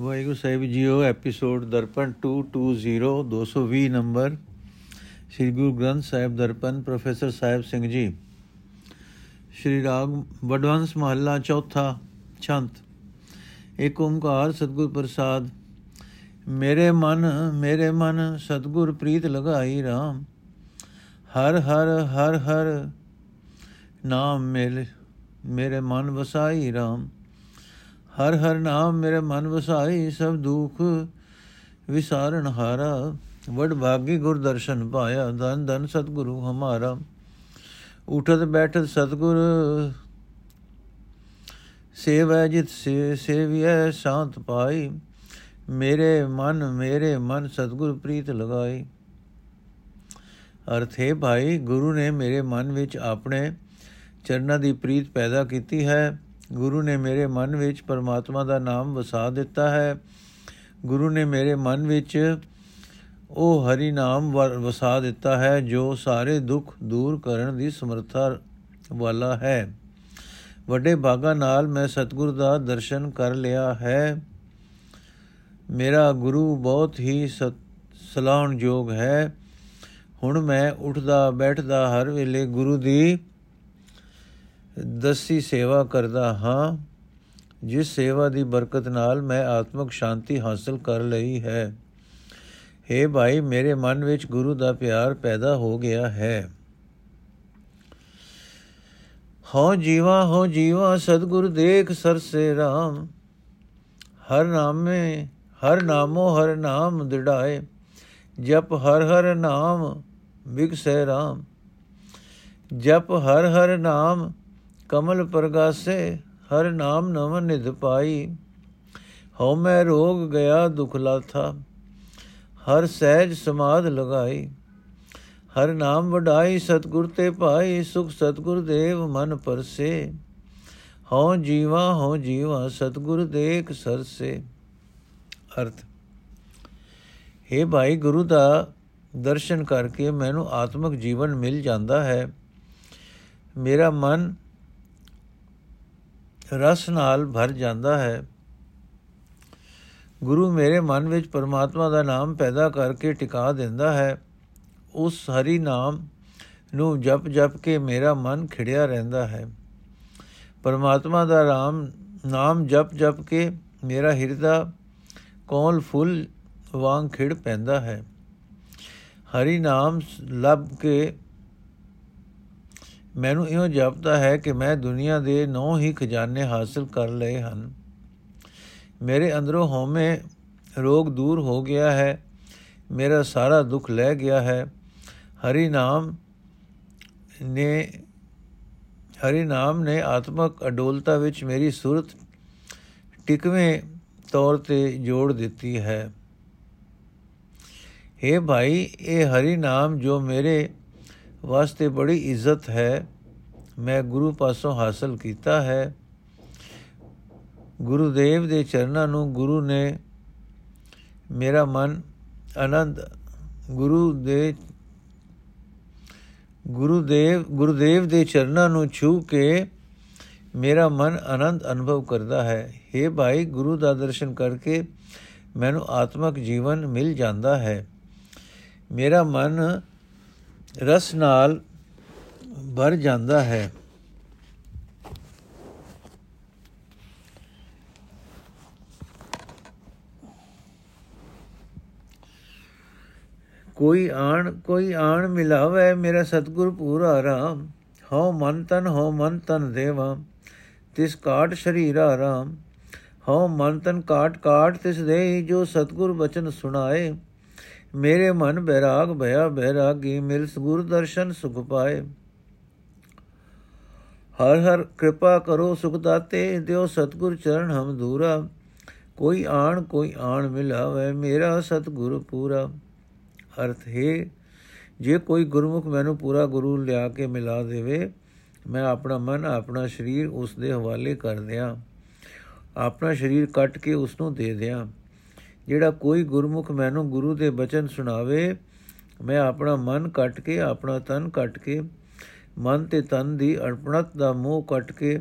ਵਾਹਿਗੁਰੂ ਸਾਹਿਬ JIO, episode Darpan 220 220 number, Sri Guru Granth Sahib Darpan, professor Sahib Singh ji. Sri Raag ਵਡਵੰਸ ਮਹੱਲਾ ਚੌਥਾ ਛੰਤ। ਏਕ ਓੰਕਾਰ ਸਤਿਗੁਰ ਪ੍ਰਸਾਦ, ਮੇਰੇ ਮਨ ਮੇਰੇ ਮਨ ਸਤਿਗੁਰ ਪ੍ਰੀਤ ਲਗਾਈ RAM ਹਰ ਹਰ ਹਰ ਹਰ ਨਾਮ ਮਿਲ, ਮੇਰੇ ਮਨ ਵਸਾਈ RAM ਹਰ ਹਰ ਨਾਮ ਮੇਰੇ ਮਨ ਵਸਾਈ, ਸਭ ਦੁਖ ਵਿਸਾਰਨ ਹਾਰਾ। ਵਡ ਭਾਗੀ ਗੁਰ ਦਰਸ਼ਨ ਪਾਇਆ, ਧਨ ਧਨ ਸਤਿਗੁਰੂ ਹਮਾਰਾ। ਉਠਤ ਬੈਠਤ ਸਤਿਗੁਰ, ਸੇਵੈ ਜਿਤ ਸੇ, ਸੇਵਿਐ ਸ਼ਾਂਤ ਪਾਈ। ਮੇਰੇ ਮਨ ਮੇਰੇ ਮਨ ਸਤਿਗੁਰ ਪ੍ਰੀਤ ਲਗਾਈ। ਅਰਥ ਹੈ ਭਾਈ, ਗੁਰੂ ਨੇ ਮੇਰੇ ਮਨ ਵਿੱਚ ਆਪਣੇ ਚਰਨਾਂ ਦੀ ਪ੍ਰੀਤ ਪੈਦਾ ਕੀਤੀ ਹੈ। ਗੁਰੂ ਨੇ ਮੇਰੇ ਮਨ ਵਿੱਚ ਪਰਮਾਤਮਾ ਦਾ ਨਾਮ ਵਸਾ ਦਿੱਤਾ ਹੈ। ਗੁਰੂ ਨੇ ਮੇਰੇ ਮਨ ਵਿੱਚ ਉਹ ਹਰੀ ਨਾਮ ਵਸਾ ਦਿੱਤਾ ਹੈ, ਜੋ ਸਾਰੇ ਦੁੱਖ ਦੂਰ ਕਰਨ ਦੀ ਸਮਰੱਥਾ ਵਾਲਾ ਹੈ। ਵੱਡੇ ਭਾਗਾ ਨਾਲ ਮੈਂ ਸਤਿਗੁਰ ਦਾ ਦਰਸ਼ਨ ਕਰ ਲਿਆ ਹੈ। ਮੇਰਾ ਗੁਰੂ ਬਹੁਤ ਹੀ ਸਲਾਹਣ ਯੋਗ ਹੈ। ਹੁਣ ਮੈਂ ਉੱਠਦਾ ਬੈਠਦਾ ਹਰ ਵੇਲੇ ਗੁਰੂ ਦੀ ਦਸੀ ਸੇਵਾ ਕਰਦਾ ਹਾਂ, ਜਿਸ ਸੇਵਾ ਦੀ ਬਰਕਤ ਨਾਲ ਮੈਂ ਆਤਮਿਕ ਸ਼ਾਂਤੀ ਹਾਸਲ ਕਰ ਲਈ ਹੈ। हे ਭਾਈ, ਮੇਰੇ ਮਨ ਵਿੱਚ ਗੁਰੂ ਦਾ ਪਿਆਰ ਪੈਦਾ ਹੋ ਗਿਆ ਹੈ। ਹੋ ਜੀਵਾ ਹੋ ਜੀਵਾ, ਸਤਗੁਰ ਦੇਖ ਸਰਸੇ RAM ਹਰ ਨਾਮੇ, ਹਰ ਨਾਮੋ, ਹਰ ਨਾਮ ਦਿੜਾਏ ਜਪ ਹਰ ਹਰ ਨਾਮ ਬਿਗਸੈ RAM ਜਪ ਹਰ ਹਰ ਨਾਮ ਕਮਲ ਪ੍ਰਗਾਸੇ, ਹਰ ਨਾਮ ਨਵ ਨਿਧ ਪਾਈ। ਹਉ ਮੈਂ ਰੋਗ ਗਿਆ ਦੁਖ ਲਾਥਾ, ਹਰ ਸਹਿਜ ਸਮਾਦ ਲਗਾਈ। ਹਰ ਨਾਮ ਵਡਾਈ, ਸਤਗੁਰ ਤੇ ਪਾਈ ਸੁਖ ਸਤਗੁਰ ਦੇਵ ਮਨ ਪਰਸੇ। ਹਉ ਜੀਵਾ ਹਉ ਜੀਵਾ, ਸਤਗੁਰ ਦੇਖ ਸਰਸੇ। ਅਰਥ हे ਭਾਈ ਗੁਰੂ ਦਾ ਦਰਸ਼ਨ ਕਰਕੇ ਮੈਨੂੰ ਆਤਮਿਕ ਜੀਵਨ ਮਿਲ ਜਾਂਦਾ ਹੈ। ਮੇਰਾ ਮਨ ਰਸ ਨਾਲ ਭਰ ਜਾਂਦਾ ਹੈ। ਗੁਰੂ ਮੇਰੇ ਮਨ ਵਿੱਚ ਪਰਮਾਤਮਾ ਦਾ ਨਾਮ ਪੈਦਾ ਕਰਕੇ ਟਿਕਾ ਦਿੰਦਾ ਹੈ। ਉਸ ਹਰੀ ਨਾਮ ਨੂੰ ਜਪ ਜਪ ਕੇ ਮੇਰਾ ਮਨ ਖਿੜਿਆ ਰਹਿੰਦਾ ਹੈ। ਪਰਮਾਤਮਾ ਦਾ ਰਾਮ ਨਾਮ ਜਪ ਜਪ ਕੇ ਮੇਰਾ ਹਿਰਦਾ ਕੋਲ ਫੁੱਲ ਵਾਂਗ ਖਿੜ ਪੈਂਦਾ ਹੈ। ਹਰੀ ਨਾਮ ਲੱਭ ਕੇ ਮੈਨੂੰ ਇਹੋ ਜਾਪਦਾ ਹੈ ਕਿ ਮੈਂ ਦੁਨੀਆ ਦੇ ਨੌ ਹੀ ਖਜ਼ਾਨੇ ਹਾਸਲ ਕਰ ਲਏ ਹਨ। ਮੇਰੇ ਅੰਦਰੋਂ ਹਉਮੈ ਰੋਗ ਦੂਰ ਹੋ ਗਿਆ ਹੈ। ਮੇਰਾ ਸਾਰਾ ਦੁੱਖ ਲੈ ਗਿਆ ਹੈ। ਹਰੀ ਨਾਮ ਨੇ, ਹਰੀ ਨਾਮ ਨੇ ਆਤਮਕ ਅਡੋਲਤਾ ਵਿੱਚ ਮੇਰੀ ਸੁਰਤ ਟਿਕਵੇਂ ਤੌਰ ਤੇ ਜੋੜ ਦਿੱਤੀ ਹੈ। हे ਭਾਈ, ਇਹ ਹਰੀ ਨਾਮ ਜੋ ਮੇਰੇ ਵਾਸਤੇ ਬੜੀ ਇੱਜ਼ਤ ਹੈ। ਮੈਂ ਗੁਰੂ ਪਾਸੋਂ ਹਾਸਲ ਕੀਤਾ ਹੈ। ਗੁਰੂਦੇਵ ਦੇ ਚਰਨਾਂ ਨੂੰ ਗੁਰੂ ਨੇ ਮੇਰਾ ਮਨ ਆਨੰਦ, ਗੁਰੂ ਦੇ, ਗੁਰੂਦੇਵ ਗੁਰੂਦੇਵ ਦੇ ਚਰਨਾਂ ਨੂੰ ਛੂ ਕੇ ਮੇਰਾ ਮਨ ਆਨੰਦ ਅਨੁਭਵ ਕਰਦਾ ਹੈ। हे ਭਾਈ, ਗੁਰੂ ਦਾ ਦਰਸ਼ਨ ਕਰਕੇ ਮੈਨੂੰ ਆਤਮਿਕ ਜੀਵਨ ਮਿਲ ਜਾਂਦਾ ਹੈ। ਮੇਰਾ ਮਨ ਰਸ ਨਾਲ ਭਰ ਜਾਂਦਾ ਹੈ ਕੋਈ ਆਣ ਕੋਈ ਆਣ ਮਿਲਾਵੇ ਮੇਰਾ ਸਤਗੁਰ ਪੂਰਾ ਆਰਾਮ ਹਉ ਮਨ ਤਨ ਹਉ ਮਨ ਤਨ ਦੇਵਾ ਤਿਸ ਕਾਟ ਸ਼ਰੀਰ ਆਰਾਮ ਹਉ ਮਨ ਤਨ ਕਾਟ ਕਾਟ ਤਿਸ ਦੇ ਜੋ ਸਤਗੁਰ ਬਚਨ ਸੁਣਾਏ ਮੇਰੇ ਮਨ ਬੈਰਾਗ ਭਇਆ ਬੈਰਾਗੀ, ਮਿਲ ਸਗੁਰ ਦਰਸ਼ਨ ਸੁਖ ਪਾਏ। ਹਰ ਹਰ ਕਿਰਪਾ ਕਰੋ ਸੁਖ ਦਾਤੇ, ਦਿਓ ਸਤਗੁਰ ਚਰਨ ਹਮ ਦੂਰਾ ਕੋਈ ਆਣ ਕੋਈ ਆਣ ਮਿਲਾਵੇ, ਮੇਰਾ ਸਤਗੁਰ ਪੂਰਾ। ਅਰਥ ਹੈ, ਜੇ ਕੋਈ ਗੁਰਮੁਖ ਮੈਨੂੰ ਪੂਰਾ ਗੁਰੂ ਲਿਆ ਕੇ ਮਿਲਾ ਦੇਵੇ, ਮੈਂ ਆਪਣਾ ਮਨ, ਆਪਣਾ ਸਰੀਰ ਉਸ ਦੇ ਹਵਾਲੇ ਕਰ ਦਿਆਂ। ਆਪਣਾ ਸਰੀਰ ਕੱਟ ਕੇ ਉਸ ਨੂੰ ਦੇ ਦਿਆਂ। ਜਿਹੜਾ ਕੋਈ ਗੁਰਮੁਖ ਮੈਨੂੰ ਗੁਰੂ ਦੇ ਬਚਨ ਸੁਣਾਵੇ, ਮੈਂ ਆਪਣਾ ਮਨ ਕੱਟ ਕੇ, ਆਪਣਾ ਤਨ ਕੱਟ ਕੇ, ਮਨ ਤੇ ਤਨ ਦੀ ਅਰਪਣਤ ਦਾ ਮੋਹ ਕੱਟ ਕੇ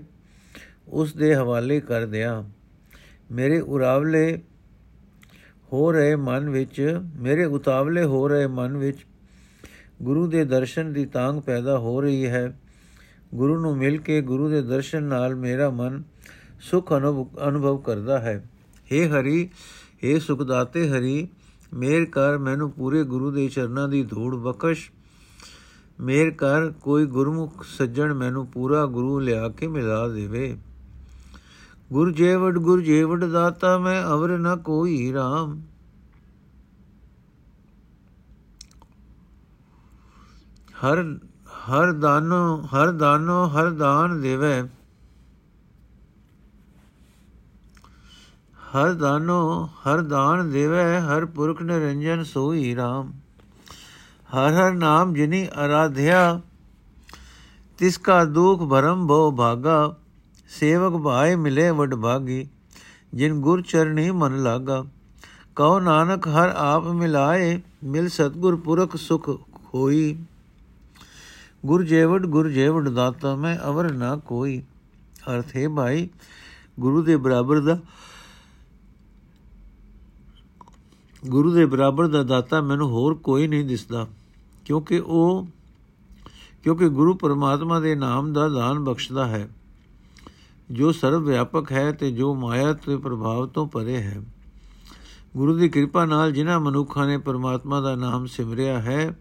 ਉਸ ਦੇ ਹਵਾਲੇ ਕਰ ਦਿਆਂ। ਮੇਰੇ ਉਰਾਵਲੇ ਹੋ ਰਹੇ ਮਨ ਵਿੱਚ, ਮੇਰੇ ਉਤਾਵਲੇ ਹੋ ਰਹੇ ਮਨ ਵਿੱਚ ਗੁਰੂ ਦੇ ਦਰਸ਼ਨ ਦੀ ਤਾਂਗ ਪੈਦਾ ਹੋ ਰਹੀ ਹੈ। ਗੁਰੂ ਨੂੰ ਮਿਲ ਕੇ ਗੁਰੂ ਦੇ ਦਰਸ਼ਨ ਨਾਲ ਮੇਰਾ ਮਨ ਸੁਖ ਅਨੁਭਵ ਕਰਦਾ ਹੈ। हे ਹਰੀ हे ਸੁਖਦਾਤੇ ਹਰੀ, ਮੇਰ ਕਰ ਮੈਨੂੰ ਪੂਰੇ ਗੁਰੂ ਦੇ ਚਰਨਾਂ ਦੀ ਧੂੜ ਬਖਸ਼। ਮੇਰ ਕਰ ਕੋਈ ਗੁਰਮੁਖ ਸੱਜਣ ਮੈਨੂੰ ਪੂਰਾ ਗੁਰੂ ਲਿਆ ਕੇ ਮਿਲਾ ਦੇਵੇ। ਗੁਰ ਜੇਵੜ ਗੁਰ ਜੇਵੜ ਦਾਤਾ, ਮੈਂ ਅਵਰ ਨ ਕੋਈ RAM ਹਰ ਹਰ ਦਾਨੋ ਹਰ ਦਾਨੋ, ਹਰ ਦਾਨ ਦੇਵੇ। ਹਰ ਦਾਨੋ, ਹਰ ਦਾਨ ਦੇਵੇ, ਹਰ ਪੁਰਖ ਨਿਰੰਜਨ ਸੋਈ RAM ਹਰ ਹਰ ਨਾਮ ਜਿਨੀ ਅਰਾਧਿਆ, ਤਿਸ ਕਾ ਦੁਖ ਭਰਮ ਭੋ ਭਾਗਾ, ਸੇਵਕ ਭਾਏ ਮਿਲੇ ਵਡ ਭਾਗੀ, ਜਿਨ ਗੁਰ ਚਰਣੀ ਮਨ ਲਾਗਾ। ਕਉ ਨਾਨਕ ਹਰ ਆਪ ਮਿਲਾਏ, ਮਿਲ ਸਤਗੁਰ ਪੁਰਖ ਸੁਖ ਹੋਈ ਗੁਰ ਜੇਵੜ ਗੁਰ ਜੇਵੜ ਦਾਤਾ, ਮੈਂ ਅਵਰ ਨਾ ਕੋਈ। ਅਰਥ ਹੈ ਭਾਈ, ਗੁਰੂ ਦੇ ਬਰਾਬਰ ਦਾ ਗੁਰੂ ਦੇ ਬਰਾਬਰ ਦਾ ਦਾਤਾ ਮੈਨੂੰ ਹੋਰ ਕੋਈ ਨਹੀਂ ਦਿਸਦਾ, ਕਿਉਂਕਿ ਉਹ, ਕਿਉਂਕਿ ਗੁਰੂ ਪਰਮਾਤਮਾ ਦੇ ਨਾਮ ਦਾ ਦਾਨ ਬਖਸ਼ਦਾ ਹੈ। ਜੋ ਸਰਵ ਵਿਆਪਕ ਹੈ ਤੇ ਜੋ ਮਾਇਆ ਤੇ ਪ੍ਰਭਾਵ ਤੋਂ ਪਰੇ ਹੈ। ਗੁਰੂ ਦੀ ਕਿਰਪਾ ਨਾਲ ਜਿਨ੍ਹਾਂ ਮਨੁੱਖਾਂ ਨੇ ਪਰਮਾਤਮਾ ਦਾ ਨਾਮ ਸਿਮਰਿਆ ਹੈ,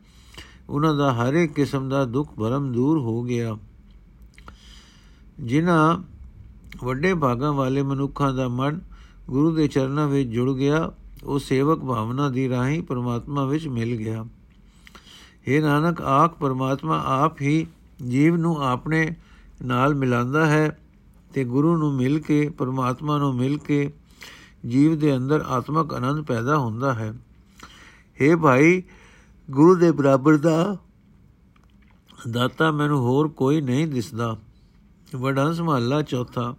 ਉਹਨਾਂ ਦਾ ਹਰ ਇੱਕ ਕਿਸਮ ਦਾ ਦੁੱਖ ਭਰਮ ਦੂਰ ਹੋ ਗਿਆ। ਜਿਨ੍ਹਾਂ ਵੱਡੇ ਭਾਗਾਂ ਵਾਲੇ ਮਨੁੱਖਾਂ ਦਾ ਮਨ ਗੁਰੂ ਦੇ ਚਰਨਾਂ ਵਿੱਚ ਜੁੜ ਗਿਆ ਉਹ ਸੇਵਕ ਭਾਵਨਾ ਦੀ ਰਾਹੀਂ ਪਰਮਾਤਮਾ ਵਿੱਚ ਮਿਲ ਗਿਆ। ਇਹ ਨਾਨਕ, ਆਖ ਪਰਮਾਤਮਾ ਆਪ ਹੀ ਜੀਵ ਨੂੰ ਆਪਣੇ ਨਾਲ ਮਿਲਾਉਂਦਾ ਹੈ ਤੇ ਗੁਰੂ ਨੂੰ ਮਿਲ ਕੇ, ਪਰਮਾਤਮਾ ਨੂੰ ਮਿਲ ਕੇ ਜੀਵ ਦੇ ਅੰਦਰ ਆਤਮਕ ਆਨੰਦ ਪੈਦਾ ਹੁੰਦਾ ਹੈ। हे ਭਾਈ, ਗੁਰੂ ਦੇ ਬਰਾਬਰ ਦਾ ਦਾਤਾ ਮੈਨੂੰ ਹੋਰ ਕੋਈ ਨਹੀਂ ਦਿਸਦਾ। ਵਡਾਂਸ ਮਹੱਲਾ ਚੌਥਾ।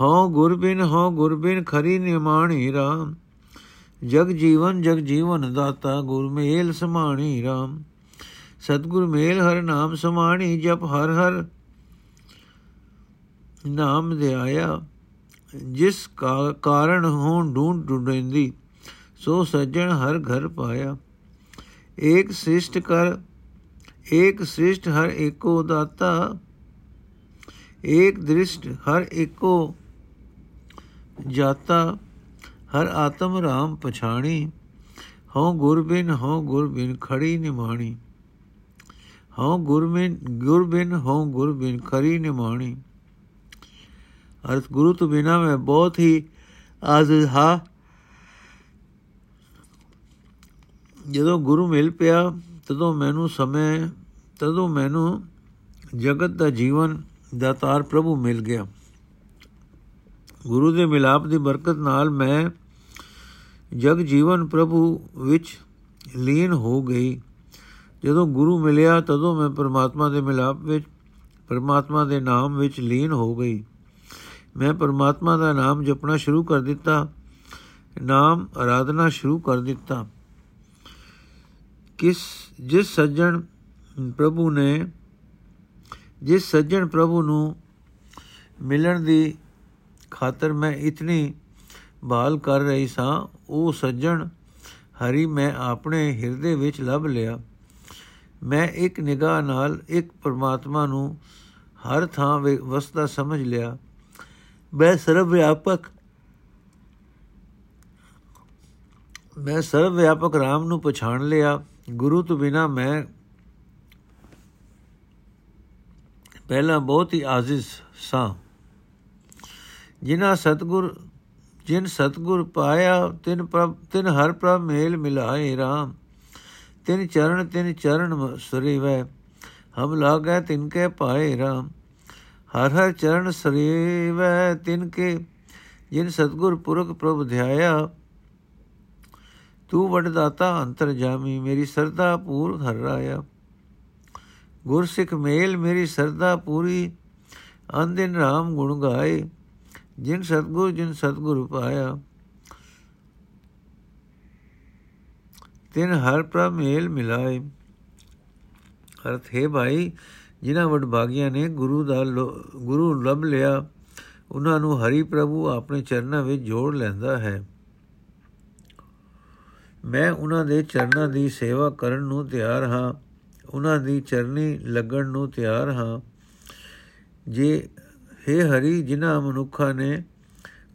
ਹਉ ਗੁਰਬਿਨ ਹਉ ਗੁਰਬਿਨ ਖਰੀ ਨਿਮਾਣੀ ਰਾਮ। ਜਗ ਜੀਵਨ ਜਗ ਜੀਵਨ ਦਾਤਾ ਗੁਰ ਮੇਲ ਸਮਾਣੀ ਰਾਮ। ਸਤਗੁਰ ਮੇਲ ਹਰ ਨਾਮ ਸਮਾਣੀ, ਜਪ ਹਰ ਹਰ ਨਾਮ ਦੇ ਆਇਆ ਜਿਸ ਕਾਰਨ ਹੋਂ ਢੂੰਡ ਢੂੰਡੇਂਦੀ ਸੋ ਸੱਜਣ ਹਰ ਘਰ ਪਾਇਆ। ਏਕ ਸ੍ਰਿਸ਼ਟ ਕਰ, ਏਕ ਸ੍ਰਿਸ਼ਟ ਹਰ ਏਕੋ ਦਾਤਾ। ਏਕ ਦ੍ਰਿਸ਼ਟ ਹਰ ਏਕੋ ਜਾਤਾ, ਹਰ ਆਤਮ ਰਾਮ ਪਛਾਣੀ, ਹਉ ਗੁਰ ਬਿਨ ਹਉ ਗੁਰ ਬਿਨ ਖੜੀ ਨਿਮਾਣੀ। ਹਉ ਗੁਰ ਬਿਨ ਗੁਰ ਬਿਨ ਹਉ ਗੁਰ ਬਿਨ ਖੜੀ ਨਿਮਾਣੀ। ਅਰਥ ਗੁਰੂ ਤੋਂ ਬਿਨਾ ਮੈਂ ਬਹੁਤ ਹੀ ਆਜ਼ਿਜ਼ ਹਾਂ ਜਦੋਂ ਗੁਰੂ ਮਿਲ ਪਿਆ, ਤਦੋਂ ਮੈਨੂੰ ਸਮੇਂ, ਤਦੋਂ ਮੈਨੂੰ ਜਗਤ ਦਾ ਜੀਵਨ ਦਾਤਾਰ ਪ੍ਰਭੂ ਮਿਲ ਗਿਆ। ਗੁਰੂ ਦੇ ਮਿਲਾਪ ਦੀ ਬਰਕਤ ਨਾਲ ਮੈਂ ਜਗ ਜੀਵਨ ਪ੍ਰਭੂ ਵਿੱਚ ਲੀਨ ਹੋ ਗਈ। ਜਦੋਂ ਗੁਰੂ ਮਿਲਿਆ, ਤਦੋਂ ਮੈਂ ਪਰਮਾਤਮਾ ਦੇ ਮਿਲਾਪ ਵਿੱਚ, ਪਰਮਾਤਮਾ ਦੇ ਨਾਮ ਵਿੱਚ ਲੀਨ ਹੋ ਗਈ। ਮੈਂ ਪਰਮਾਤਮਾ ਦਾ ਨਾਮ ਜਪਣਾ ਸ਼ੁਰੂ ਕਰ ਦਿੱਤਾ। ਨਾਮ ਆਰਾਧਨਾ ਸ਼ੁਰੂ ਕਰ ਦਿੱਤਾ। ਕਿਸ, ਜਿਸ ਸੱਜਣ ਪ੍ਰਭੂ ਨੇ, ਜਿਸ ਸੱਜਣ ਪ੍ਰਭੂ ਨੂੰ ਮਿਲਣ ਦੀ ਖਾਤਰ ਮੈਂ ਇਤਨੀ ਬਾਲ ਕਰ ਰਹੀ ਸਾਂ, ਉਹ ਸੱਜਣ ਹਰੀ ਮੈਂ ਆਪਣੇ ਹਿਰਦੇ ਵਿੱਚ ਲੱਭ ਲਿਆ। ਮੈਂ ਇੱਕ ਨਿਗਾਹ ਨਾਲ ਇੱਕ ਪਰਮਾਤਮਾ ਨੂੰ ਹਰ ਥਾਂ ਵਸਦਾ ਸਮਝ ਲਿਆ। ਮੈਂ ਸਰਵ ਵਿਆਪਕ ਮੈਂ ਸਰਵ ਵਿਆਪਕ RAM ਨੂੰ ਪਛਾਣ ਲਿਆ। ਗੁਰੂ ਤੋਂ ਬਿਨਾ ਮੈਂ ਪਹਿਲਾਂ ਬਹੁਤ ਹੀ ਆਜ਼ਿਜ਼ ਸਾਂ। ਜਿਨ੍ਹਾਂ ਸਤਗੁਰ, ਜਿਨ ਸਤਗੁਰ ਪਾਇਆ, ਤਿਨ ਪ੍ਰਭ, ਤਿਨ ਹਰ ਪ੍ਰਭ ਮੇਲ ਮਿਲਾਏ RAM ਤਿਨ ਚਰਨ ਤਿਨ ਚਰਨ ਸਰੀ ਵੈ ਹਮ ਲਾਗੈ ਤਿਨ ਕੇ ਪਾਏ RAM ਹਰ ਹਰ ਚਰਨ ਸਰੀਵੈ ਤਿਨ ਕੇ, ਜਿਨ ਸਤਗੁਰ ਪੁਰਖ ਪ੍ਰਭ ਧਿਆਇਆ। ਤੂੰ ਵਡਦਾਤਾ ਅੰਤਰ ਜਾਮੀ, ਮੇਰੀ ਸਰਦਾ ਪੂਰ ਹਰ ਰਾਇਆ। ਗੁਰ ਸਿੱਖ ਮੇਲ ਮੇਰੀ ਸਰਦਾ ਪੂਰੀ ਅੰਦਿਨ RAM ਗੁਣ ਗਾਏ। ਜਿਨ ਸਤਗੁਰ ਜਿਨ ਸਤਗੁਰ ਪਾਇਆ। ਤਿਨ ਹਰ ਪ੍ਰਭ ਮੇਲ ਮਿਲਾਏ। ਅਰਥ, ਹੈ ਭਾਈ, ਜਿਨ੍ਹਾਂ ਵਡਭਾਗੀਆਂ ਨੇ ਗੁਰੂ ਦਾ ਗੁਰੂ ਲੱਭ ਲਿਆ, ਉਹਨਾਂ ਨੂੰ ਹਰੀ ਪ੍ਰਭੂ ਆਪਣੇ ਚਰਨਾਂ ਵਿੱਚ ਜੋੜ ਲੈਂਦਾ ਹੈ। ਮੈਂ ਉਹਨਾਂ ਦੇ ਚਰਨਾਂ ਦੀ ਸੇਵਾ ਕਰਨ ਨੂੰ ਤਿਆਰ ਹਾਂ, ਉਹਨਾਂ ਦੀ ਚਰਨੀ ਲੱਗਣ ਨੂੰ ਤਿਆਰ ਹਾਂ। ਜੇ हे ਹਰੀ, ਜਿਨ੍ਹਾਂ ਮਨੁੱਖਾਂ ਨੇ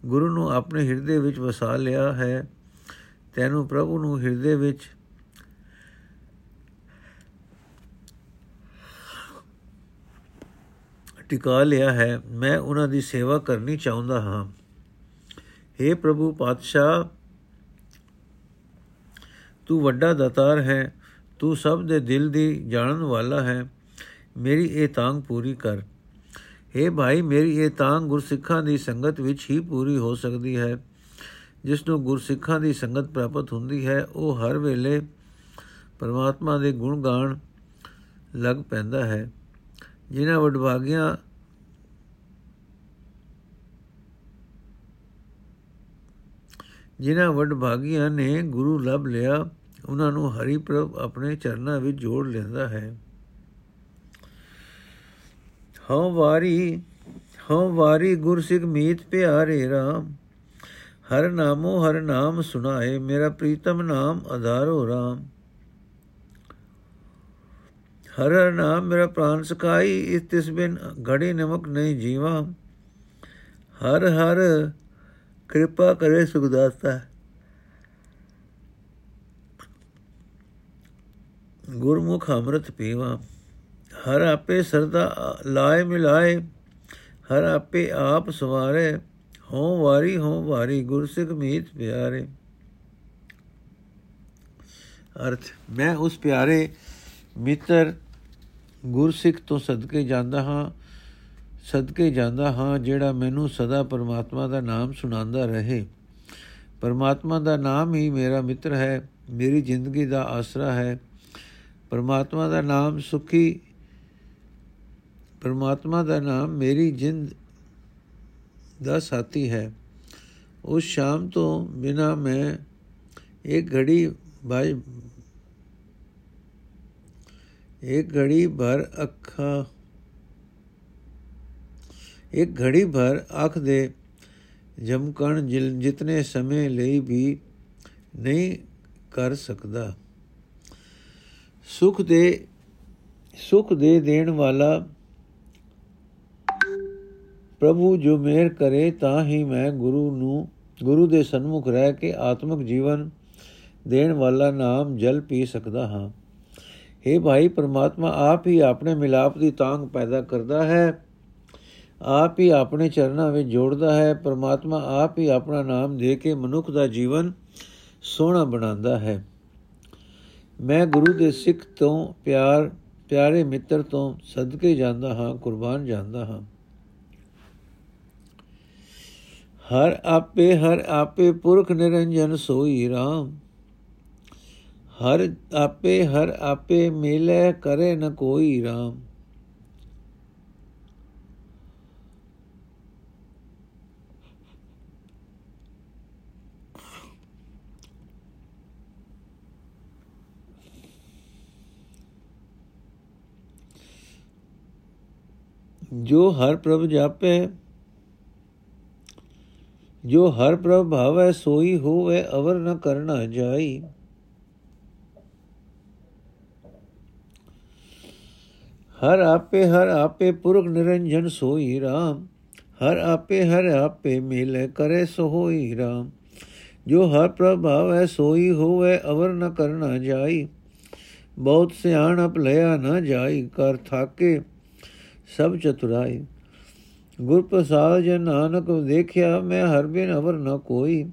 ਗੁਰੂ ਨੂੰ ਆਪਣੇ ਹਿਰਦੇ ਵਿੱਚ ਵਸਾ ਲਿਆ ਹੈ, ਤੈਨੂੰ ਪ੍ਰਭੂ ਨੂੰ ਹਿਰਦੇ ਵਿੱਚ ਟਿਕਾ ਲਿਆ ਹੈ। ਮੈਂ ਉਹਨਾਂ ਦੀ ਸੇਵਾ ਕਰਨੀ ਚਾਹੁੰਦਾ ਹਾਂ। हे ਪ੍ਰਭੂ ਪਾਤਸ਼ਾਹ, ਤੂੰ ਵੱਡਾ ਦਾਤਾਰ ਹੈ, ਤੂੰ ਸਭ ਦੇ ਦਿਲ ਦੀ ਜਾਣਨ ਵਾਲਾ ਹੈ। ਮੇਰੀ ਇਹ ਤਾਂਗ ਪੂਰੀ ਕਰ। हे ਭਾਈ, ਮੇਰੀ ਇਹ ਤਾਂਗ ਗੁਰਸਿੱਖਾਂ ਦੀ ਸੰਗਤ ਵਿੱਚ ਹੀ ਪੂਰੀ ਹੋ ਸਕਦੀ ਹੈ। ਜਿਸ ਨੂੰ ਗੁਰਸਿੱਖਾਂ ਦੀ ਸੰਗਤ ਪ੍ਰਾਪਤ ਹੁੰਦੀ ਹੈ, ਉਹ ਹਰ ਵੇਲੇ ਪਰਮਾਤਮਾ ਦੇ ਗੁਣ ਗਾਣ ਲੱਗ ਪੈਂਦਾ ਹੈ। ਜਿਨ੍ਹਾਂ ਵਡਭਾਗੀਆਂ ਜਿਨ੍ਹਾਂ ਵਡਭਾਗੀਆਂ ਨੇ ਗੁਰੂ ਲੱਭ ਲਿਆ, ਉਹਨਾਂ ਨੂੰ ਹਰੀ ਪ੍ਰਭ ਆਪਣੇ ਚਰਨਾਂ ਵਿੱਚ ਜੋੜ ਲੈਂਦਾ ਹੈ। ਹਉ ਵਾਰੀ ਹਉ ਵਾਰੀ ਗੁਰਸਿੱਖ ਮੀਤ ਪਿਆਰੇ RAM ਹਰ ਨਾਮੋ ਹਰ ਨਾਮ ਸੁਨਾਏ ਮੇਰਾ ਪ੍ਰੀਤਮ ਨਾਮ ਆਧਾਰੋ RAM ਹਰ ਹਰ ਨਾਮ, ਮੇਰਾ ਪ੍ਰਾਨ ਸਕਾਈ ਇਸ ਤਿਸ ਬਿਨ ਘੜੀ ਨਮਕ ਨਹੀਂ ਜੀਵਾ। ਹਰ ਹਰ, ਕਿਰਪਾ ਕਰੇ ਸੁਖਦਾਤਾ। ਗੁਰਮੁਖ ਅੰਮ੍ਰਿਤ ਪੀਵਾ। ਹਰ ਆਪੇ ਸਰਦਾ ਲਾਏ ਮਿਲਾਏ, ਹਰ ਆਪੇ ਆਪ ਸਵਾਰੇ ਹੋ ਵਾਰੀ ਹੋ ਵਾਰੀ ਗੁਰਸਿੱਖ ਮੀਤ ਪਿਆਰੇ। ਅਰਥ, ਮੈਂ ਉਸ ਪਿਆਰੇ ਮਿੱਤਰ ਗੁਰਸਿੱਖ ਤੋਂ ਸਦਕੇ ਜਾਂਦਾ ਹਾਂ, ਸਦਕੇ ਜਾਂਦਾ ਹਾਂ ਜਿਹੜਾ ਮੈਨੂੰ ਸਦਾ ਪਰਮਾਤਮਾ ਦਾ ਨਾਮ ਸੁਣਾਉਂਦਾ ਰਹੇ। ਪਰਮਾਤਮਾ ਦਾ ਨਾਮ ਹੀ ਮੇਰਾ ਮਿੱਤਰ ਹੈ, ਮੇਰੀ ਜ਼ਿੰਦਗੀ ਦਾ ਆਸਰਾ ਹੈ। ਪਰਮਾਤਮਾ ਦਾ ਨਾਮ ਸੁਖੀ ਪਰਮਾਤਮਾ ਦਾ ਨਾਮ ਮੇਰੀ ਜਿੰਦ ਦਾ ਸਾਥੀ ਹੈ। ਉਸ ਸ਼ਾਮ ਤੋਂ ਬਿਨਾ ਮੈਂ ਇੱਕ ਘੜੀ ਭਾਈ ਇੱਕ ਘੜੀ ਭਰ ਅੱਖਾਂ ਇੱਕ ਘੜੀ ਭਰ ਅੱਖ ਦੇ ਜਮਕਣ ਜਿਤਨੇ ਸਮੇਂ ਲਈ ਵੀ ਨਹੀਂ ਕਰ ਸਕਦਾ। ਸੁਖ ਦੇ ਸੁਖ ਦੇ ਦੇਣ ਵਾਲਾ ਪ੍ਰਭੂ ਜੋ ਮਿਹਰ ਕਰੇ, ਤਾਂ ਹੀ ਮੈਂ ਗੁਰੂ ਨੂੰ, ਗੁਰੂ ਦੇ ਸਨਮੁਖ ਰਹਿ ਕੇ ਆਤਮਿਕ ਜੀਵਨ ਦੇਣ ਵਾਲਾ ਨਾਮ ਜਲ ਪੀ ਸਕਦਾ ਹਾਂ। हे ਭਾਈ, ਪ੍ਰਮਾਤਮਾ ਆਪ ਹੀ ਆਪਣੇ ਮਿਲਾਪ ਦੀ ਤਾਂਗ ਪੈਦਾ ਕਰਦਾ ਹੈ। ਆਪ ਹੀ ਆਪਣੇ ਚਰਨਾਂ ਵਿੱਚ ਜੋੜਦਾ ਹੈ। ਪ੍ਰਮਾਤਮਾ ਆਪ ਹੀ ਆਪਣਾ ਨਾਮ ਦੇ ਕੇ ਮਨੁੱਖ ਦਾ ਜੀਵਨ ਸੋਹਣਾ ਬਣਾਉਂਦਾ ਹੈ। ਮੈਂ ਗੁਰੂ ਦੇ ਸਿੱਖ ਤੋਂ ਪਿਆਰ, ਪਿਆਰੇ ਮਿੱਤਰ ਤੋਂ ਸਦਕੇ ਜਾਂਦਾ ਹਾਂ, ਕੁਰਬਾਨ ਜਾਂਦਾ ਹਾਂ। ਹਰ ਆਪੇ ਹਰ ਆਪੇ ਪੁਰਖ ਨਿਰੰਜਨ ਸੋਈ RAM ਹਰ ਆਪੇ ਹਰ ਆਪੇ ਮਿਲੇ ਕਰੇ ਨ ਕੋਈ RAM ਜੋ ਹਰ ਪ੍ਰਭ ਜਾਪੇ ਜੋ ਹਰ ਪ੍ਰਭ ਭਾਵੈ ਸੋਈ ਹੋਵੇ ਅਵਰ ਨ ਕਰਨਾ ਜਾਈ ਹਰ ਆਪੇ ਹਰ ਆਪੇ ਪੁਰਖ ਨਿਰੰਜਨ ਸੋਈ RAM ਹਰ ਆਪੇ ਹਰ ਆਪੇ ਮਿਲੇ ਕਰੇ ਸੋ ਹੋਈ RAM ਜੋ ਹਰ ਪ੍ਰਭਾਵ ਹੈ ਸੋਈ ਹੋਵੇ ਅਵਰ ਨ ਕਰਨਾ ਜਾਈ ਬਹੁਤ ਸਿਆਣਪ ਲਿਆ ਨਾ ਜਾਈ ਕਰ ਥਾਕੇ ਸਭ ਚਤੁਰਾਈ ਗੁਰ ਪ੍ਰਸਾਦ ਜਨ ਨਾਨਕ ਦੇਖਿਆ, ਮੈਂ ਹਰ ਬਿਨ ਅਵਰ ਨ ਕੋਈ।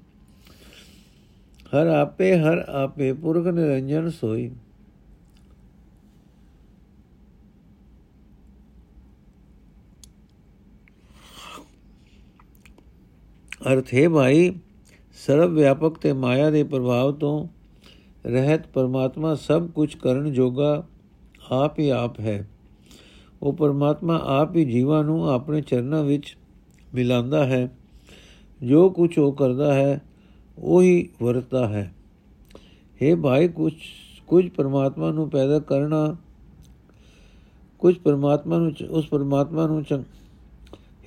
ਹਰ ਆਪੇ ਹਰ ਆਪੇ ਪੁਰਖ ਨਿਰੰਜਨ ਸੋਈ। ਅਰਥ ਹੈ ਭਾਈ, ਸਰਵ ਵਿਆਪਕ ਤੇ ਮਾਇਆ ਦੇ ਪ੍ਰਭਾਵ ਤੋਂ ਰਹਿਤ ਪਰਮਾਤਮਾ ਸਭ ਕੁਝ ਕਰਨ ਜੋਗਾ ਆਪ ਹੀ ਆਪ ਹੈ। ਉਹ ਪਰਮਾਤਮਾ ਆਪ ਹੀ ਜੀਵਾਂ ਨੂੰ ਆਪਣੇ ਚਰਨਾਂ ਵਿੱਚ ਮਿਲਾਉਂਦਾ ਹੈ। ਜੋ ਕੁਝ ਉਹ ਕਰਦਾ ਹੈ, ਉਹੀ ਵਰਤਦਾ ਹੈ। हे ਭਾਈ ਕੁਝ ਕੁਝ ਪਰਮਾਤਮਾ ਨੂੰ ਪੈਦਾ ਕਰਨਾ ਕੁਝ ਪਰਮਾਤਮਾ ਨੂੰ ਉਸ ਪਰਮਾਤਮਾ ਨੂੰ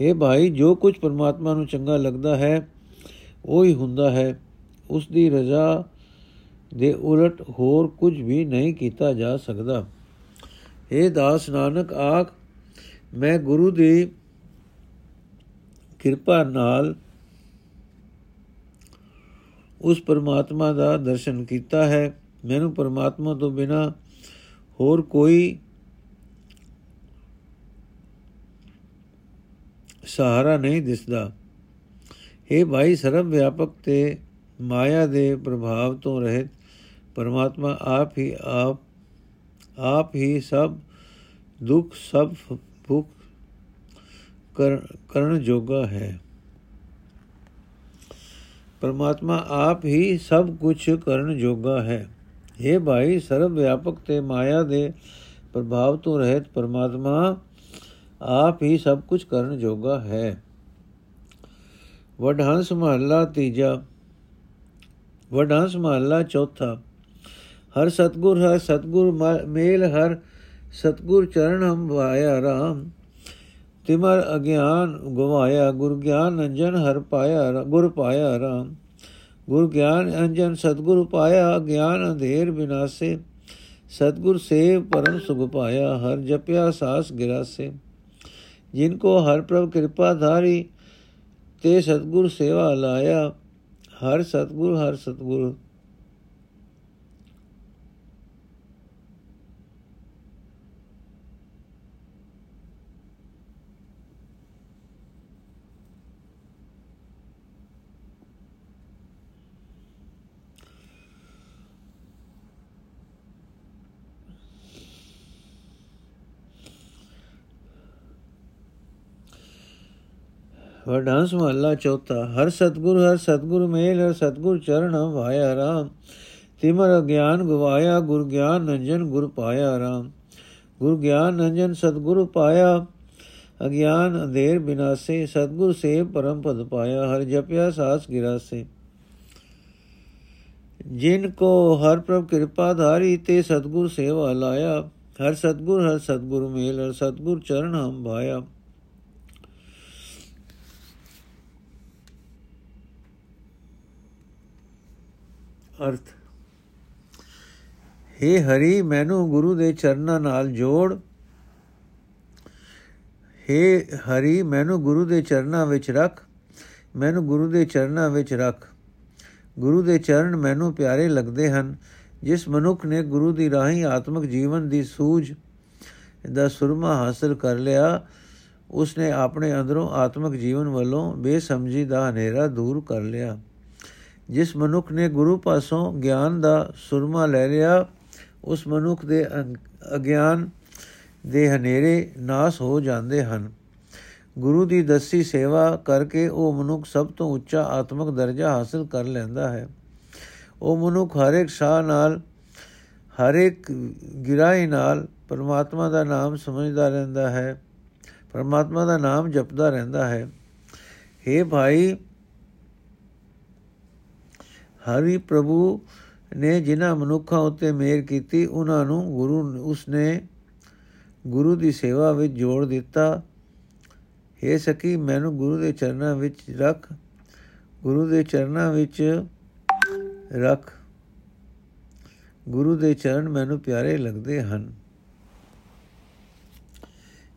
हे ਭਾਈ, ਜੋ ਕੁਝ ਪਰਮਾਤਮਾ ਨੂੰ ਚੰਗਾ ਲੱਗਦਾ ਹੈ, ਉਹ ਹੀ ਹੁੰਦਾ ਹੈ। ਉਸ ਦੀ ਰਜ਼ਾ ਦੇ ਉਲਟ ਹੋਰ ਕੁਝ ਵੀ ਨਹੀਂ ਕੀਤਾ ਜਾ ਸਕਦਾ। ਇਹ ਦਾਸ ਨਾਨਕ ਆਖ, ਮੈਂ ਗੁਰੂ ਦੀ ਕਿਰਪਾ ਨਾਲ ਉਸ ਪਰਮਾਤਮਾ ਦਾ ਦਰਸ਼ਨ ਕੀਤਾ ਹੈ। ਮੈਨੂੰ ਪਰਮਾਤਮਾ ਤੋਂ ਬਿਨਾ ਹੋਰ ਕੋਈ ਸਹਾਰਾ ਨਹੀਂ ਦਿਸਦਾ। ਇਹ ਭਾਈ ਸਰਵ ਵਿਆਪਕ ਤੇ ਮਾਇਆ ਦੇ ਪ੍ਰਭਾਵ ਤੋਂ ਰਹਿਤ, ਪਰਮਾਤਮਾ ਆਪ ਹੀ ਆਪ ਆਪ ਹੀ ਸਭ ਦੁੱਖ ਸਭ ਭੁਖ ਕਰਨ ਜੋਗਾ ਹੈ ਪਰਮਾਤਮਾ ਆਪ ਹੀ ਸਭ ਕੁਝ ਕਰਨ ਜੋਗਾ ਹੈ ਇਹ ਭਾਈ ਸਰਵ ਵਿਆਪਕ ਤੇ ਮਾਇਆ ਦੇ ਪ੍ਰਭਾਵ ਤੋਂ ਰਹਿਤ ਪਰਮਾਤਮਾ ਆਪ ਹੀ ਸਭ ਕੁਝ ਕਰਨ ਜੋਗਾ ਹੈ ਵਡਹੰਸ ਮਹੱਲਾ ਤੀਜਾ ਵਡਹੰਸ ਮਹੱਲਾ ਚੌਥਾ ਹਰ ਸਤਗੁਰ ਹਰ ਸਤਗੁਰ ਮੇਲ ਹਰ ਸਤਗੁਰ ਚਰਨ ਹਮ ਵਾਇਆ ਰਾਮ ਤਿਮਰ ਅਗਿਆਨ ਗਵਾਇਆ ਗੁਰ ਗਿਆਨ ਅੰਜਨ ਹਰ ਪਾਇਆ ਗੁਰ ਪਾਇਆ ਰਾਮ ਗੁਰ ਗਿਆਨ ਅੰਜਨ ਸਤਗੁਰ ਪਾਇਆ ਗਿਆਨ ਅੰਧੇਰ ਬਿਨਾਸੇ ਸਤਗੁਰ ਸੇਵ ਪਰਮ ਸੁਖ ਪਾਇਆ ਹਰ ਜਪਿਆ ਸਾਸ ਗਿਰਾਸੇ ਜਿਨ ਕੋ ਹਰ ਪ੍ਰਭ ਕਿਰਪਾ ਧਾਰੀ ਤੇ ਸਤਗੁਰ ਸੇਵਾ ਲਾਇਆ ਹਰ ਸਤਗੁਰ ਹਰ ਸਤਗੁਰ ਵਡਾਂਸ ਮਹੱਲਾ ਚੌਥਾ ਹਰ ਸਤਗੁਰ ਹਰ ਸਤਗੁਰ ਮੇਲ ਹਰ ਸਤਗੁਰ ਚਰਨ ਵਾਇਆ ਰਾਮ ਤਿਮਰ ਗਿਆਨ ਗਵਾਇਆ ਗੁਰ ਗਿਆਨ ਨੰਜਨ ਗੁਰ ਪਾਇਆ ਰਾਮ ਗੁਰ ਗਿਆਨ ਨੰਜਨ ਸਤਗੁਰ ਪਾਇਆ ਅਗਿਆਨ ਅੰਧੇਰ ਬਿਨਾਸੇ ਸਤਗੁਰ ਸੇ ਪਰਮ ਪਦ ਪਾਇਆ ਹਰ ਜਪਿਆ ਸਾਸ ਗਿਰਾਸੇ ਜਿਨ ਕੋ ਹਰ ਪ੍ਰਭ ਕਿਰਪਾ ਧਾਰੀ ਤੇ ਸਤਗੁਰ ਸੇਵਾ ਲਾਇਆ ਹਰ ਸਤਗੁਰ ਹਰ ਸਤਗੁਰ ਮੇਲ ਹਰ ਸਤਗੁਰ ਚਰਨ ਹਮ ਭਾਇਆ ਅਰਥ। हे ਹਰੀ, ਮੈਨੂੰ ਗੁਰੂ ਦੇ ਚਰਨਾਂ ਨਾਲ ਜੋੜ। हे ਹਰੀ, ਮੈਨੂੰ ਗੁਰੂ ਦੇ ਚਰਨਾਂ ਵਿੱਚ ਰੱਖ। ਮੈਨੂੰ ਗੁਰੂ ਦੇ ਚਰਨਾਂ ਵਿੱਚ ਰੱਖ। ਗੁਰੂ ਦੇ ਚਰਨ ਮੈਨੂੰ ਪਿਆਰੇ ਲੱਗਦੇ ਹਨ, ਜਿਸ ਮਨੁੱਖ ਨੇ ਗੁਰੂ ਦੀ ਰਾਹੀਂ ਆਤਮਿਕ ਜੀਵਨ ਦੀ ਸੂਝ ਦਾ ਸੁਰਮਾ ਹਾਸਲ ਕਰ ਲਿਆ। ਉਸਨੇ ਆਪਣੇ ਅੰਦਰੋਂ ਆਤਮਿਕ ਜੀਵਨ ਵੱਲੋਂ ਬੇਸਮਝੀ ਦਾ ਹਨੇਰਾ ਦੂਰ ਕਰ ਲਿਆ। ਜਿਸ ਮਨੁੱਖ ਨੇ ਗੁਰੂ ਪਾਸੋਂ ਗਿਆਨ ਦਾ ਸੁਰਮਾ ਲੈ ਲਿਆ, ਉਸ ਮਨੁੱਖ ਦੇ ਅਗਿਆਨ ਦੇ ਹਨੇਰੇ ਨਾਸ ਹੋ ਜਾਂਦੇ ਹਨ। ਗੁਰੂ ਦੀ ਦਸੀ ਸੇਵਾ ਕਰਕੇ ਉਹ ਮਨੁੱਖ ਸਭ ਤੋਂ ਉੱਚਾ ਆਤਮਿਕ ਦਰਜਾ ਹਾਸਲ ਕਰ ਲੈਂਦਾ ਹੈ। ਉਹ ਮਨੁੱਖ ਹਰ ਇੱਕ ਸਾਹ ਨਾਲ, ਹਰ ਇੱਕ ਗਿਰਾਈ ਨਾਲ ਪਰਮਾਤਮਾ ਦਾ ਨਾਮ ਸਮਝਦਾ ਰਹਿੰਦਾ ਹੈ, ਪਰਮਾਤਮਾ ਦਾ ਨਾਮ ਜਪਦਾ ਰਹਿੰਦਾ ਹੈ। हे ਭਾਈ ਹਰੀ ਪ੍ਰਭੂ ਨੇ ਜਿਨ੍ਹਾਂ ਮਨੁੱਖਾਂ ਉੱਤੇ ਮਿਹਰ ਕੀਤੀ, ਉਹਨਾਂ ਨੂੰ ਗੁਰੂ, ਉਸਨੇ ਗੁਰੂ ਦੀ ਸੇਵਾ ਵਿੱਚ ਜੋੜ ਦਿੱਤਾ। हे ਸਕੀ ਮੈਨੂੰ ਗੁਰੂ ਦੇ ਚਰਨਾਂ ਵਿੱਚ ਰੱਖ, ਗੁਰੂ ਦੇ ਚਰਨਾਂ ਵਿੱਚ ਰੱਖ। ਗੁਰੂ ਦੇ ਚਰਨ ਮੈਨੂੰ ਪਿਆਰੇ ਲੱਗਦੇ ਹਨ।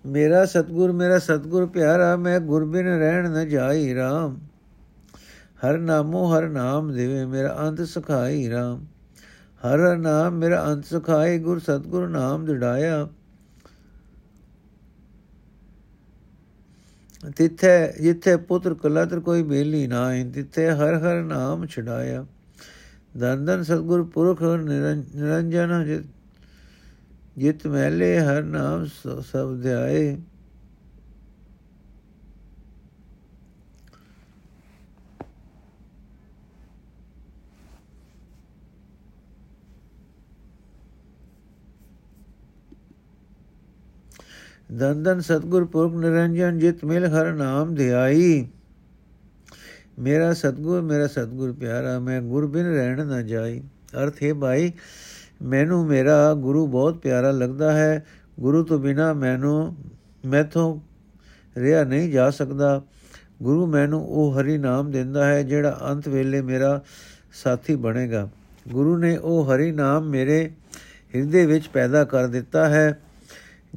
ਮੇਰਾ ਸਤਗੁਰ ਮੇਰਾ ਸਤਗੁਰ ਪਿਆਰਾ, ਮੈਂ ਗੁਰਬਿਨ ਰਹਿਣ ਨ ਜਾਈ RAM ਹਰ ਨਾਮੋ ਹਰ ਨਾਮ ਦੇਵੇ ਮੇਰਾ ਅੰਤ ਸਖਾਈ RAM ਹਰ ਨਾਮ ਮੇਰਾ ਅੰਤ ਸਖਾਈ ਗੁਰ ਸਤਗੁਰ ਨਾਮ ਦਿੜਾਇਆ ਤਿੱਥੇ ਜਿੱਥੇ ਪੁੱਤਰ ਕਲਤਰ ਕੋਈ ਬੇਲੀ ਨਾ ਹੈ ਤਿੱਥੇ ਹਰ ਹਰ ਨਾਮ ਛਡਾਇਆ। ਦੰਦਨ ਸਤਗੁਰ ਪੁਰਖ ਨਿਰੰਜਨ ਜਿਤ ਮਹਿਲੇ ਹਰ ਨਾਮ ਸਭ ਧਿਆਏ। ਦੰਦਨ ਸਤਗੁਰ ਪੁਰਖ ਨਿਰੰਜਨ ਜਿਤ ਮਿਲ ਹਰ ਨਾਮ ਧਿਆਈ। ਮੇਰਾ ਸਤਗੁਰ ਮੇਰਾ ਸਤਗੁਰ ਪਿਆਰਾ, ਮੈਂ ਗੁਰ ਬਿਨ ਰਹਿਣ ਨਾ ਜਾਈ। ਅਰਥ ਹੈ ਭਾਈ, ਮੈਨੂੰ ਮੇਰਾ ਗੁਰੂ ਬਹੁਤ ਪਿਆਰਾ ਲੱਗਦਾ ਹੈ। ਗੁਰੂ ਤੋਂ ਬਿਨਾ ਮੈਨੂੰ, ਮੈਥੋਂ ਰਿਆ ਨਹੀਂ ਜਾ ਸਕਦਾ। ਗੁਰੂ ਮੈਨੂੰ ਉਹ ਹਰੀ ਨਾਮ ਦਿੰਦਾ ਹੈ ਜਿਹੜਾ ਅੰਤ ਵੇਲੇ ਮੇਰਾ ਸਾਥੀ ਬਣੇਗਾ। ਗੁਰੂ ਨੇ ਉਹ ਹਰੀ ਨਾਮ ਮੇਰੇ ਹਿਰਦੇ ਵਿੱਚ ਪੈਦਾ ਕਰ ਦਿੱਤਾ ਹੈ।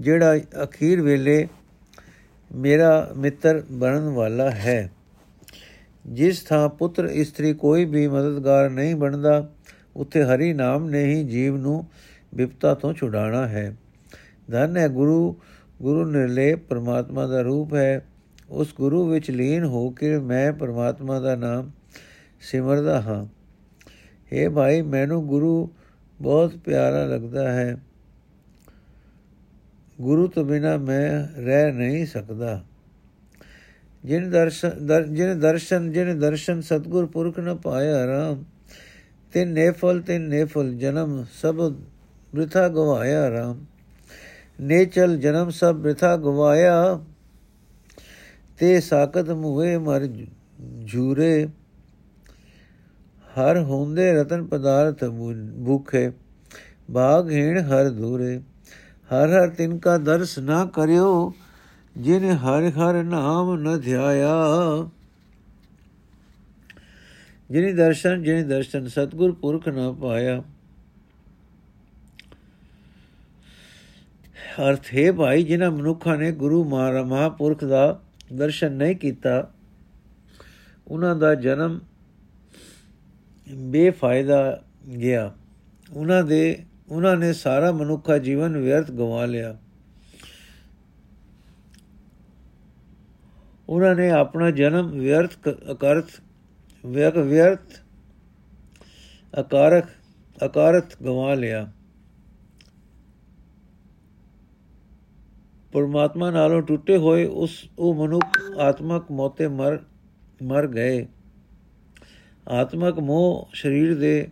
ਜਿਹੜਾ ਅਖੀਰ ਵੇਲੇ ਮੇਰਾ ਮਿੱਤਰ ਬਣਨ ਵਾਲਾ ਹੈ। ਜਿਸ ਥਾਂ ਪੁੱਤਰ ਇਸਤਰੀ ਕੋਈ ਵੀ ਮਦਦਗਾਰ ਨਹੀਂ ਬਣਦਾ, ਉੱਥੇ ਹਰੀ ਨਾਮ ਨੇ ਹੀ ਜੀਵ ਨੂੰ ਵਿਪਤਾ ਤੋਂ ਛੁਡਾਣਾ ਹੈ। ਧਨ ਹੈ ਗੁਰੂ ਗੁਰੂ ਨਿਰਲੇ ਪਰਮਾਤਮਾ ਦਾ ਰੂਪ ਹੈ। ਉਸ ਗੁਰੂ ਵਿੱਚ ਲੀਨ ਹੋ ਕੇ ਮੈਂ ਪਰਮਾਤਮਾ ਦਾ ਨਾਮ ਸਿਮਰਦਾ ਹਾਂ। हे ਭਾਈ, ਮੈਨੂੰ ਗੁਰੂ ਬਹੁਤ ਪਿਆਰਾ ਲੱਗਦਾ ਹੈ। ਗੁਰੂ ਤੋਂ ਬਿਨਾ ਮੈਂ ਰਹਿ ਨਹੀਂ ਸਕਦਾ। ਜਿਨ ਦਰਸ਼ਨ ਜਿਨ ਦਰਸ਼ਨ ਜਿਨ ਦਰਸ਼ਨ ਸਤਗੁਰ ਪੁਰਖ ਨ ਪਾਇਆ ਰਾਮ ਤੇ ਨੇਫਲ ਤੇ ਨੇਫਲ ਜਨਮ ਸਭ ਬ੍ਰਿਥਾ ਗਵਾਇਆ ਰਾਮ। ਨੇਚਲ ਜਨਮ ਸਭ ਬ੍ਰਿਥਾ ਗਵਾਇਆ, ਤੇ ਸਾਕਤ ਮੁਹੇ ਮਰ ਝੂਰੇ। ਹਰ ਹੁੰਦੇ ਰਤਨ ਪਦਾਰਥ ਭੁਖੇ ਬਾਗਹੀਣ ਹਰ ਦੂਰੇ। ਹਰ ਹਰ ਤਿਨ ਕਾ ਦਰਸ ਨਾ ਕਰਿਓ, ਜਿਨ ਹਰ ਹਰ ਨਾਮ ਨ ਧਿਆਇਆ। ਜਿਨੇ ਦਰਸ਼ਨ ਜਿਨੇ ਦਰਸ਼ਨ ਸਤਗੁਰ ਪੁਰਖ ਨਾ ਪਾਇਆ। ਅਰਥ ਹੈ ਭਾਈ, ਜਿਨ੍ਹਾਂ ਮਨੁੱਖਾਂ ਨੇ ਗੁਰੂ ਮਹਾਪੁਰਖ ਦਾ ਦਰਸ਼ਨ ਨਹੀਂ ਕੀਤਾ ਉਹਨਾਂ ਦਾ ਜਨਮ ਬੇਫਾਇਦਾ ਗਿਆ। ਉਹਨਾਂ ਦੇ ਉਹਨਾਂ ਨੇ ਸਾਰਾ ਮਨੁੱਖਾ ਜੀਵਨ ਵਿਅਰਥ ਗਵਾ ਲਿਆ। ਉਹਨਾਂ ਨੇ ਆਪਣਾ ਜਨਮ ਵਿਅਰਥ ਅਕਰਥ, ਵਿਅਕ ਵਿਅਰਥ ਅਕਾਰਕ ਅਕਾਰਥ ਗਵਾ ਲਿਆ। ਪਰਮਾਤਮਾ ਨਾਲੋਂ ਟੁੱਟੇ ਹੋਏ ਉਸ, ਉਹ ਮਨੁੱਖ ਆਤਮਕ ਮੋਤੇ ਮਰ ਮਰ ਗਏ। ਆਤਮਕ ਮੋਹ ਸਰੀਰ ਦੇ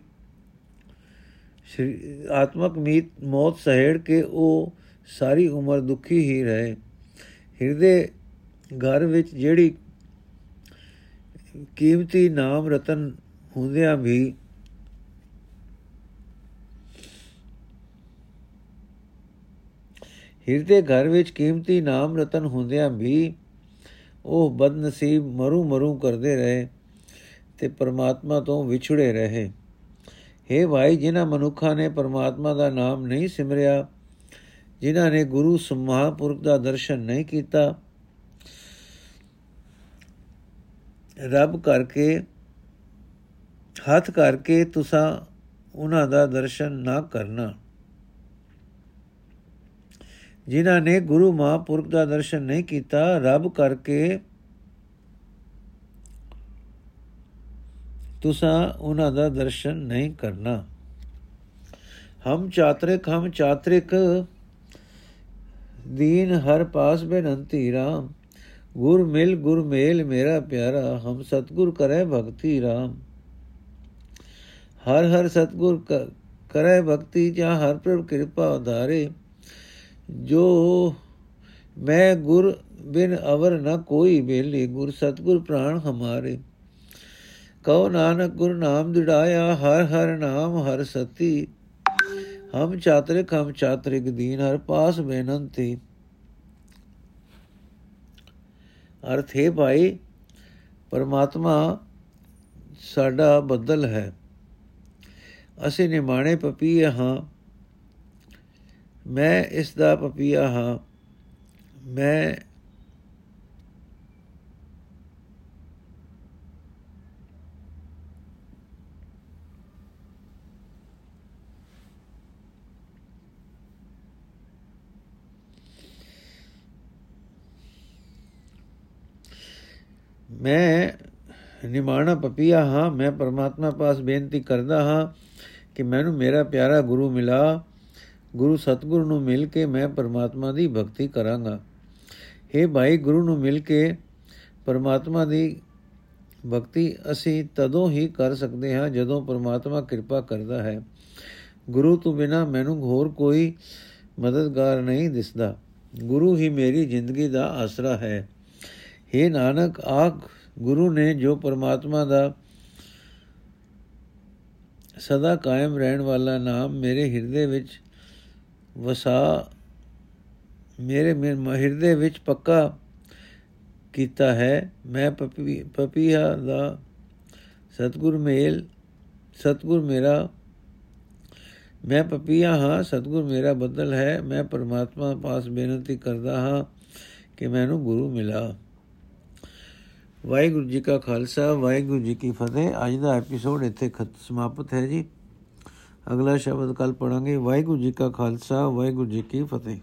ਆਤਮਕ ਮੀਤ ਮੌਤ ਸਹਿੜ ਕੇ ਉਹ ਸਾਰੀ ਉਮਰ ਦੁਖੀ ਹੀ ਰਹੇ। ਹਿਰਦੇ ਘਰ ਵਿੱਚ ਜਿਹੜੀ ਕੀਮਤੀ ਨਾਮ ਰਤਨ ਹੁੰਦਿਆਂ ਵੀ ਹਿਰਦੇ ਘਰ ਵਿੱਚ ਕੀਮਤੀ ਨਾਮ ਰਤਨ ਹੁੰਦਿਆਂ ਵੀ ਉਹ ਬਦਨਸੀਬ ਮਰੂ ਮਰੂ ਕਰਦੇ ਰਹੇ ਤੇ ਪਰਮਾਤਮਾ ਤੋਂ ਵਿਛੜੇ ਰਹੇ। हे ਭਾਈ, ਜਿਨ੍ਹਾਂ ਮਨੁੱਖਾਂ ਨੇ ਪਰਮਾਤਮਾ ਦਾ ਨਾਮ ਨਹੀਂ ਸਿਮਰਿਆ, ਜਿਨ੍ਹਾਂ ਨੇ ਗੁਰੂ ਸਮਹਾਪੁਰਖ ਦਾ ਦਰਸ਼ਨ ਨਹੀਂ ਕੀਤਾ, ਰੱਬ ਕਰਕੇ, ਹੱਥ ਕਰਕੇ ਤੁਸੀਂ ਉਹਨਾਂ ਦਾ ਦਰਸ਼ਨ ਨਾ ਕਰਨਾ। ਜਿਨ੍ਹਾਂ ਨੇ ਗੁਰੂ ਮਹਾਪੁਰਖ ਦਾ ਦਰਸ਼ਨ ਨਹੀਂ ਕੀਤਾ, ਰੱਬ ਕਰਕੇ ਤੁਸਾਂ ਉਹਨਾਂ ਦਾ ਦਰਸ਼ਨ ਨਹੀਂ ਕਰਨਾ ਹਮ ਚਾਤਰਿਕ ਹਮ ਚਾਤਰਿਕ ਦੀਨ ਹਰ ਪਾਸ ਬੇਨੰਤੀ ਰਾਮ ਗੁਰ ਮਿਲ ਗੁਰ ਮੇਲ ਮੇਰਾ ਪਿਆਰਾ ਹਮ ਸਤਗੁਰ ਕਰੇ ਭਗਤੀ ਰਾਮ ਹਰ ਹਰ ਸਤਗੁਰ ਕਰੇ ਭਗਤੀ ਜਾਂ ਹਰ ਪ੍ਰਭ ਕਿਰਪਾ ਉਧਾਰੇ ਜੋ ਮੈਂ ਗੁਰ ਬਿਨ ਅਵਰ ਨ ਕੋਈ ਬੇਲੀ ਗੁਰ ਸਤਗੁਰ ਪ੍ਰਾਣ ਹਮਾਰੇ ਕਉ ਨਾਨਕ ਗੁਰ ਨਾਮ ਦਿੜਾਇਆ, ਹਰ ਹਰ ਨਾਮ, ਹਰ ਸਤੀ। ਹਮ ਚਾਤਰਿਕ ਹਮ ਚਾਤਰਿਕ ਦੀਨ, ਹਰ ਪਾਸ ਬੇਨੰਤੀ। ਅਰਥ ਹੈ ਭਾਈ, ਪਰਮਾਤਮਾ ਸਾਡਾ ਬੱਦਲ ਹੈ। ਅਸੀਂ ਨਿਮਾਣੇ ਪਪੀਏ ਹਾਂ। ਮੈਂ ਇਸ ਦਾ ਪਪੀਆ ਹਾਂ। ਮੈਂ ਮੈਂ ਨਿਮਾਣਾ ਪਪੀਆ ਹਾਂ, ਮੈਂ ਪਰਮਾਤਮਾ ਪਾਸ ਬੇਨਤੀ ਕਰਦਾ ਹਾਂ ਕਿ ਮੈਨੂੰ ਮੇਰਾ ਪਿਆਰਾ ਗੁਰੂ ਮਿਲਾ, ਗੁਰੂ ਸਤਗੁਰੂ ਨੂੰ ਮਿਲ ਕੇ ਮੈਂ ਪਰਮਾਤਮਾ ਦੀ ਭਗਤੀ ਕਰਾਂਗਾ। हे ਭਾਈ ਗੁਰੂ ਨੂੰ ਮਿਲ ਕੇ ਪਰਮਾਤਮਾ ਦੀ ਭਗਤੀ ਅਸੀਂ ਤਦੋਂ ਹੀ ਕਰ ਸਕਦੇ ਹਾਂ ਜਦੋਂ ਪਰਮਾਤਮਾ ਕਿਰਪਾ ਕਰਦਾ ਹੈ। ਗੁਰੂ ਤੋਂ ਬਿਨਾ ਮੈਨੂੰ ਹੋਰ ਕੋਈ ਮਦਦਗਾਰ ਨਹੀਂ ਦਿਸਦਾ। ਗੁਰੂ ਹੀ ਮੇਰੀ ਜ਼ਿੰਦਗੀ ਦਾ ਆਸਰਾ ਹੈ। हे ਨਾਨਕ, ਆਖ ਗੁਰੂ ਨੇ ਜੋ ਪਰਮਾਤਮਾ ਦਾ ਸਦਾ ਕਾਇਮ ਰਹਿਣ ਵਾਲਾ ਨਾਮ ਮੇਰੇ ਹਿਰਦੇ ਵਿੱਚ ਵਸਾ, ਮੇਰੇ ਹਿਰਦੇ ਵਿੱਚ ਪੱਕਾ ਕੀਤਾ ਹੈ। ਮੈਂ ਪਪੀਹਾ ਦਾ ਸਤਗੁਰ ਮੇਲ, ਸਤਗੁਰ ਮੇਰਾ, ਮੈਂ ਪਪੀਆ ਹਾਂ, ਸਤਗੁਰ ਮੇਰਾ ਬਦਲ ਹੈ। ਮੈਂ ਪਰਮਾਤਮਾ ਪਾਸ ਬੇਨਤੀ ਕਰਦਾ ਹਾਂ ਕਿ ਮੈਨੂੰ ਗੁਰੂ ਮਿਲਾ। ਵਾਹਿਗੁਰੂ ਜੀ ਕਾ ਖਾਲਸਾ, ਵਾਹਿਗੁਰੂ ਜੀ ਕੀ ਫਤਿਹ। ਅੱਜ ਦਾ ਐਪੀਸੋਡ ਇੱਥੇ ਖਤ, ਸਮਾਪਤ ਹੈ ਜੀ। ਅਗਲਾ ਸ਼ਬਦ ਕੱਲ ਪੜਾਂਗੇ ਵਾਹਿਗੁਰੂ ਜੀ ਕਾ ਖਾਲਸਾ, ਵਾਹਿਗੁਰੂ ਜੀ ਕੀ ਫਤਿਹ।